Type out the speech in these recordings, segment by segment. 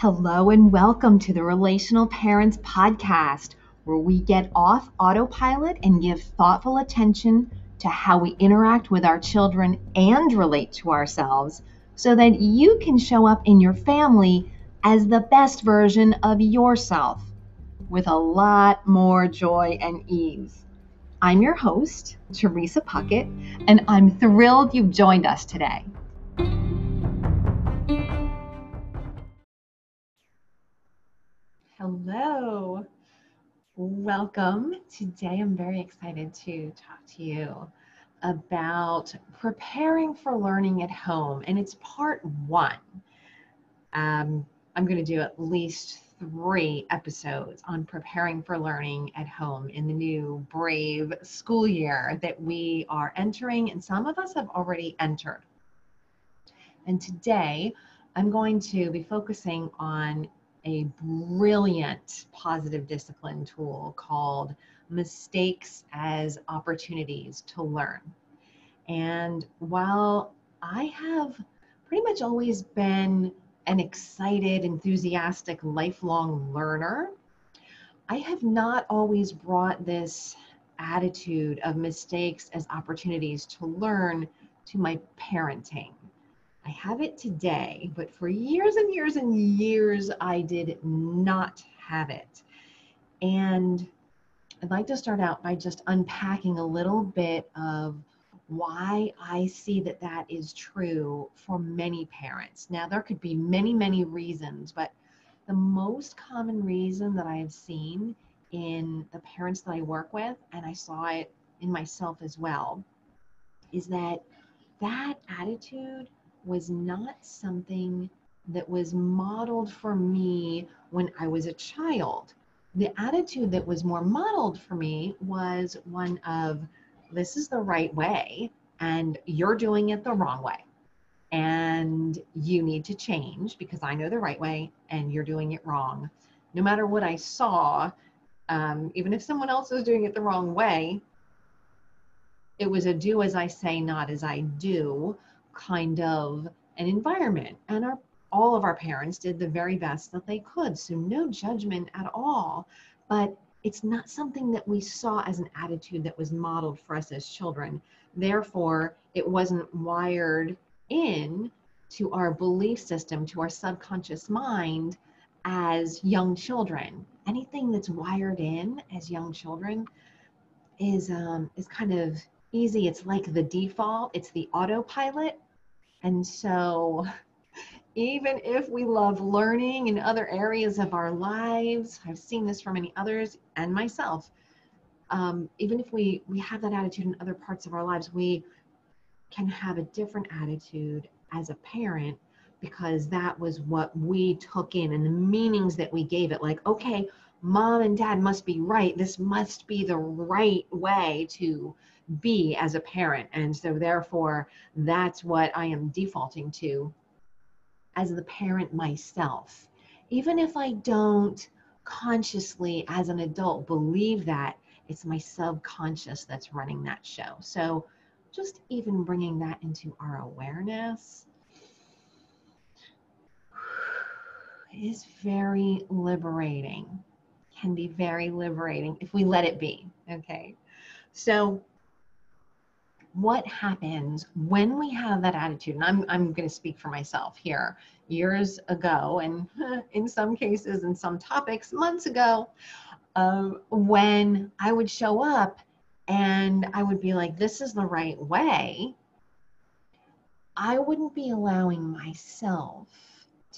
Hello and welcome to the Relational Parents Podcast, where we get off autopilot and give thoughtful attention to how we interact with our children and relate to ourselves so that you can show up in your family as the best version of yourself with a lot more joy and ease. I'm your host, Teresa Puckett, and I'm thrilled you've joined us today. Hello. Welcome. Today I'm very excited to talk to you about preparing for learning at home, and it's part one. Um, I'm going to do at least three episodes on preparing for learning at home in the new brave school year that we are entering, and some of us have already entered. And today I'm going to be focusing on a brilliant positive discipline tool called Mistakes as Opportunities to Learn. And while I have pretty much always been an excited, enthusiastic, lifelong learner, I have not always brought this attitude of mistakes as opportunities to learn to my parenting. I have it today, but for years and years and years, I did not have it. And I'd like to start out by just unpacking a little bit of why I see that that is true for many parents. Now, there could be many, many reasons, but the most common reason that I have seen in the parents that I work with, and I saw it in myself as well, is that that attitude was not something that was modeled for me when I was a child. The attitude that was more modeled for me was one of this is the right way and you're doing it the wrong way. And you need to change because I know the right way and you're doing it wrong. No matter what I saw, um, even if someone else was doing it the wrong way, it was a do as I say, not as I do kind of an environment. And our all of our parents did the very best that they could. So no judgment at all. But it's not something that we saw as an attitude that was modeled for us as children. Therefore, it wasn't wired in to our belief system, to our subconscious mind as young children. Anything that's wired in as young children is um, is kind of easy. It's like the default. It's the autopilot and so, even if we love learning in other areas of our lives, I've seen this for many others and myself. Um, even if we we have that attitude in other parts of our lives, we can have a different attitude as a parent because that was what we took in and the meanings that we gave it. Like, okay, mom and dad must be right. This must be the right way to be as a parent. And so, therefore, that's what I am defaulting to as the parent myself. Even if I don't consciously, as an adult, believe that, it's my subconscious that's running that show. So, just even bringing that into our awareness is very liberating can be very liberating if we let it be okay so what happens when we have that attitude and i'm, I'm going to speak for myself here years ago and in some cases in some topics months ago uh, when i would show up and i would be like this is the right way i wouldn't be allowing myself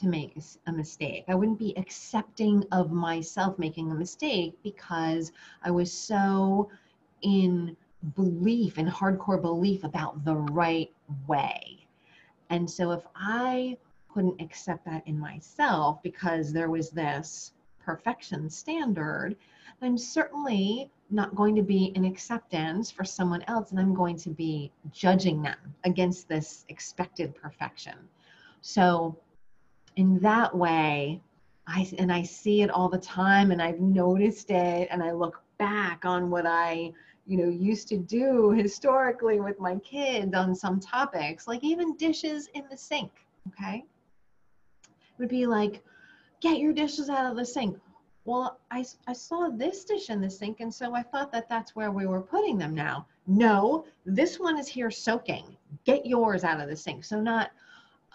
to make a mistake. I wouldn't be accepting of myself making a mistake because I was so in belief and hardcore belief about the right way. And so if I couldn't accept that in myself because there was this perfection standard, I'm certainly not going to be an acceptance for someone else and I'm going to be judging them against this expected perfection. So in that way, I and I see it all the time and I've noticed it and I look back on what I you know used to do historically with my kids on some topics like even dishes in the sink okay it would be like get your dishes out of the sink. Well, I, I saw this dish in the sink, and so I thought that that's where we were putting them now. No, this one is here soaking. Get yours out of the sink. So, not,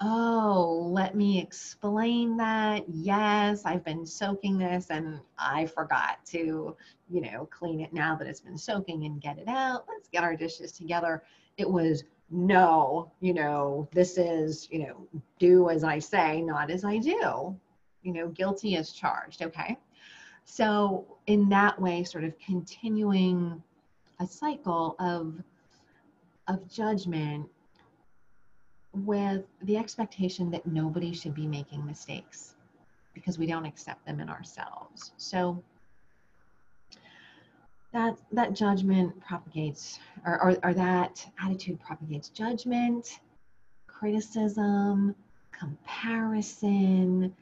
oh, let me explain that. Yes, I've been soaking this and I forgot to, you know, clean it now that it's been soaking and get it out. Let's get our dishes together. It was, no, you know, this is, you know, do as I say, not as I do. You know, guilty as charged. Okay. So, in that way, sort of continuing a cycle of, of judgment with the expectation that nobody should be making mistakes because we don't accept them in ourselves. So, that, that judgment propagates, or, or, or that attitude propagates judgment, criticism, comparison,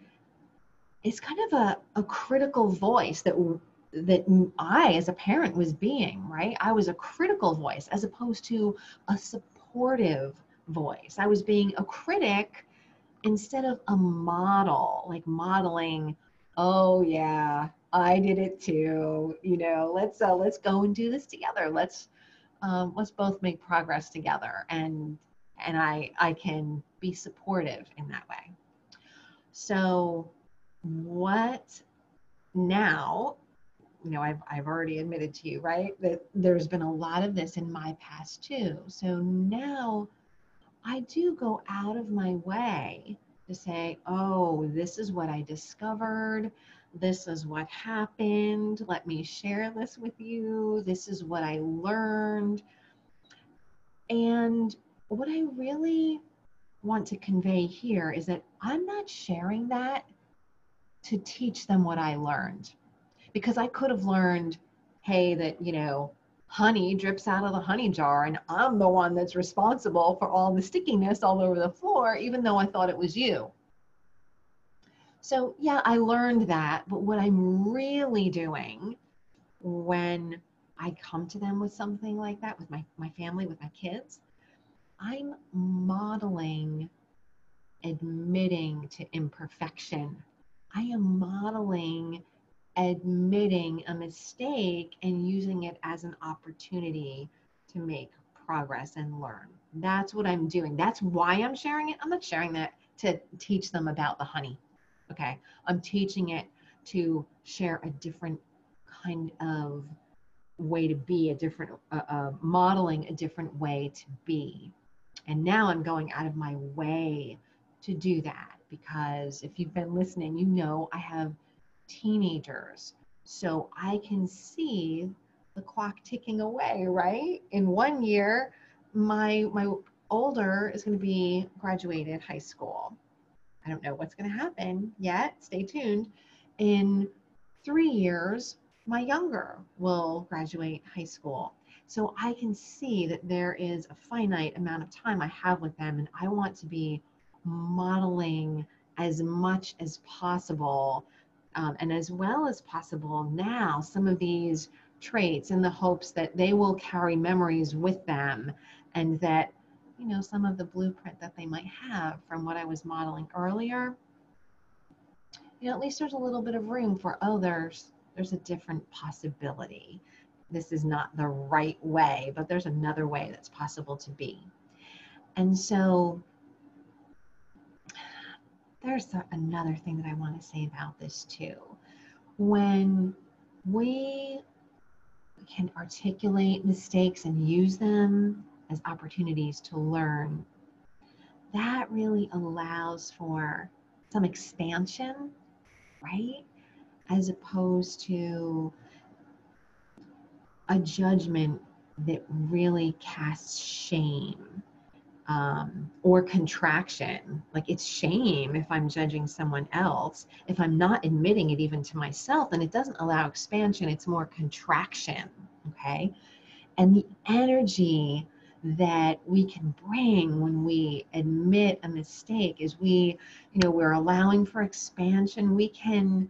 it's kind of a, a critical voice that that I, as a parent, was being, right? I was a critical voice as opposed to a supportive voice. I was being a critic instead of a model, like modeling, oh yeah, I did it too. You know, let's uh, let's go and do this together. Let's um, let's both make progress together, and and I I can be supportive in that way. So what now you know I've, I've already admitted to you right that there's been a lot of this in my past too so now i do go out of my way to say oh this is what i discovered. This is what happened. Let me share this with you. This is what i learned. And what i really want to convey here is that i'm not sharing that to teach them what I learned. Because I could have learned, hey, that, you know, honey drips out of the honey jar and I'm the one that's responsible for all the stickiness all over the floor, even though I thought it was you. So, yeah, I learned that. But what I'm really doing when I come to them with something like that, with my, my family, with my kids, I'm modeling admitting to imperfection I am modeling admitting a mistake and using it as an opportunity to make progress and learn. That's what I'm doing. That's why I'm sharing it. I'm not sharing that to teach them about the honey. Okay. I'm teaching it to share a different kind of way to be, a different, uh, uh, modeling a different way to be. And now I'm going out of my way to do that because if you've been listening, you know I have teenagers. So I can see the clock ticking away, right? In one year, my my older is going to be graduated high school. I don't know what's going to happen yet. Stay tuned. In 3 years, my younger will graduate high school. So I can see that there is a finite amount of time I have with them and I want to be modeling as much as possible um, and as well as possible now some of these traits in the hopes that they will carry memories with them and that you know some of the blueprint that they might have from what i was modeling earlier you know at least there's a little bit of room for oh there's there's a different possibility. This is not the right way but there's another way that's possible to be. And so there's another thing that I want to say about this too. When we can articulate mistakes and use them as opportunities to learn, that really allows for some expansion, right? As opposed to a judgment that really casts shame um, or contraction. Like it's shame if I'm judging someone else. If I'm not admitting it even to myself, then it doesn't allow expansion, it's more contraction. Okay. And the energy that we can bring when we admit a mistake is we, you know, we're allowing for expansion. We can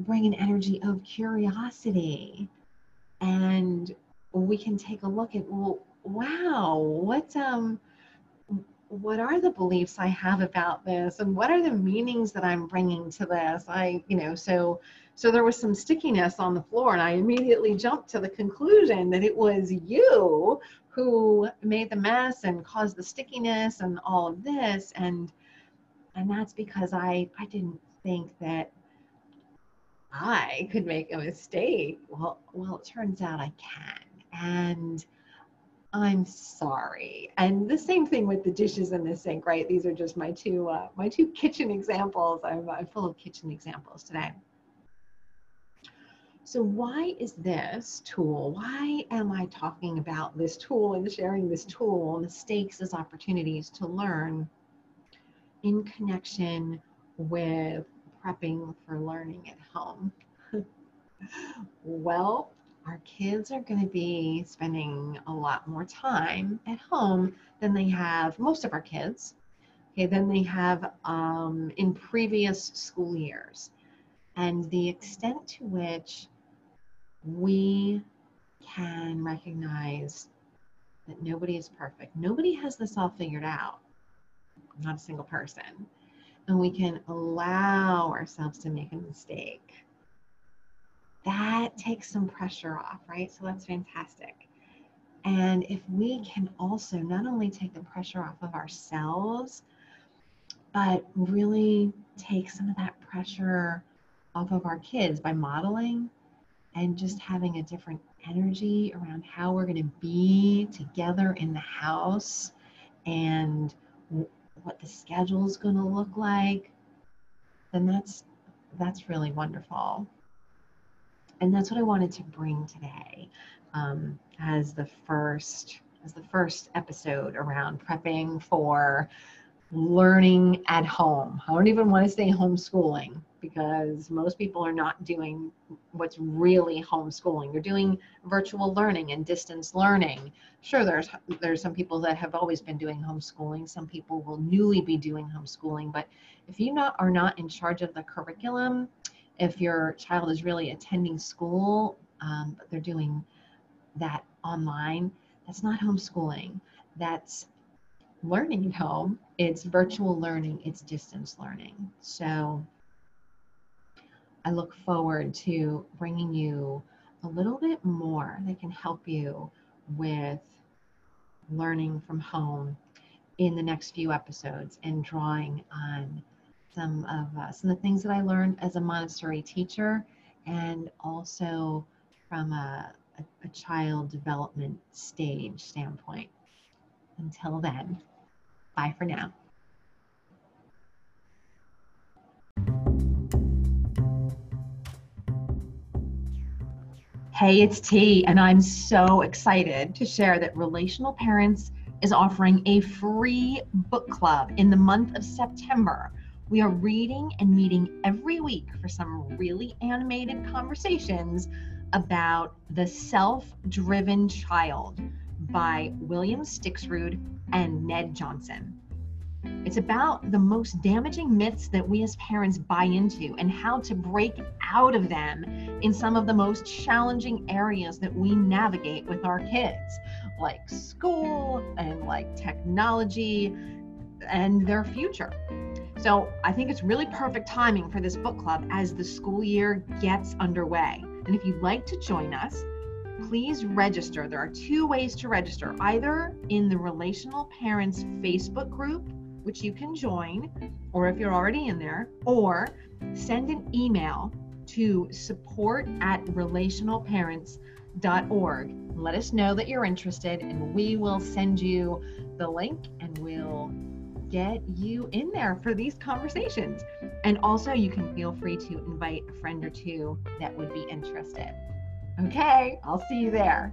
bring an energy of curiosity and we can take a look at, well, wow, what um what are the beliefs I have about this and what are the meanings that I'm bringing to this? I, you know, so so there was some stickiness on the floor and I immediately jumped to the conclusion that it was you who made the mess and caused the stickiness and all of this and and that's because I I didn't think that I could make a mistake. Well, well, it turns out I can. And I'm sorry. And the same thing with the dishes in the sink, right? These are just my two uh, my two kitchen examples. I'm, I'm full of kitchen examples today. So why is this tool? Why am I talking about this tool and sharing this tool, mistakes as opportunities to learn in connection with prepping for learning at home? well, our kids are going to be spending a lot more time at home than they have most of our kids okay than they have um, in previous school years. And the extent to which we can recognize that nobody is perfect nobody has this all figured out not a single person and we can allow ourselves to make a mistake that takes some pressure off, right? So that's fantastic. And if we can also not only take the pressure off of ourselves, but really take some of that pressure off of our kids by modeling and just having a different energy around how we're going to be together in the house and what the schedule is going to look like then that's that's really wonderful and that's what I wanted to bring today um, as the first as the first episode around prepping for learning at home. I don't even want to say homeschooling because most people are not doing what's really homeschooling. They're doing virtual learning and distance learning. Sure, there's there's some people that have always been doing homeschooling. Some people will newly be doing homeschooling. But if you not are not in charge of the curriculum, if your child is really attending school, um, but they're doing that online, that's not homeschooling. That's learning at home. It's virtual learning, it's distance learning. So I look forward to bringing you a little bit more that can help you with learning from home in the next few episodes and drawing on some of uh, some of the things that I learned as a Montessori teacher, and also from a, a, a child development stage standpoint. Until then, bye for now. Hey, it's T, and I'm so excited to share that Relational Parents is offering a free book club in the month of September we are reading and meeting every week for some really animated conversations about The Self Driven Child by William Stixrud and Ned Johnson. It's about the most damaging myths that we as parents buy into and how to break out of them in some of the most challenging areas that we navigate with our kids, like school and like technology and their future. So I think it's really perfect timing for this book club as the school year gets underway. And if you'd like to join us, please register. There are two ways to register either in the Relational Parents Facebook group, which you can join, or if you're already in there, or send an email to support at relationalparents.org. Let us know that you're interested, and we will send you the link and we'll get you in there for these conversations. And also, you can feel free to invite a friend or two that would be interested. Okay, I'll see you there.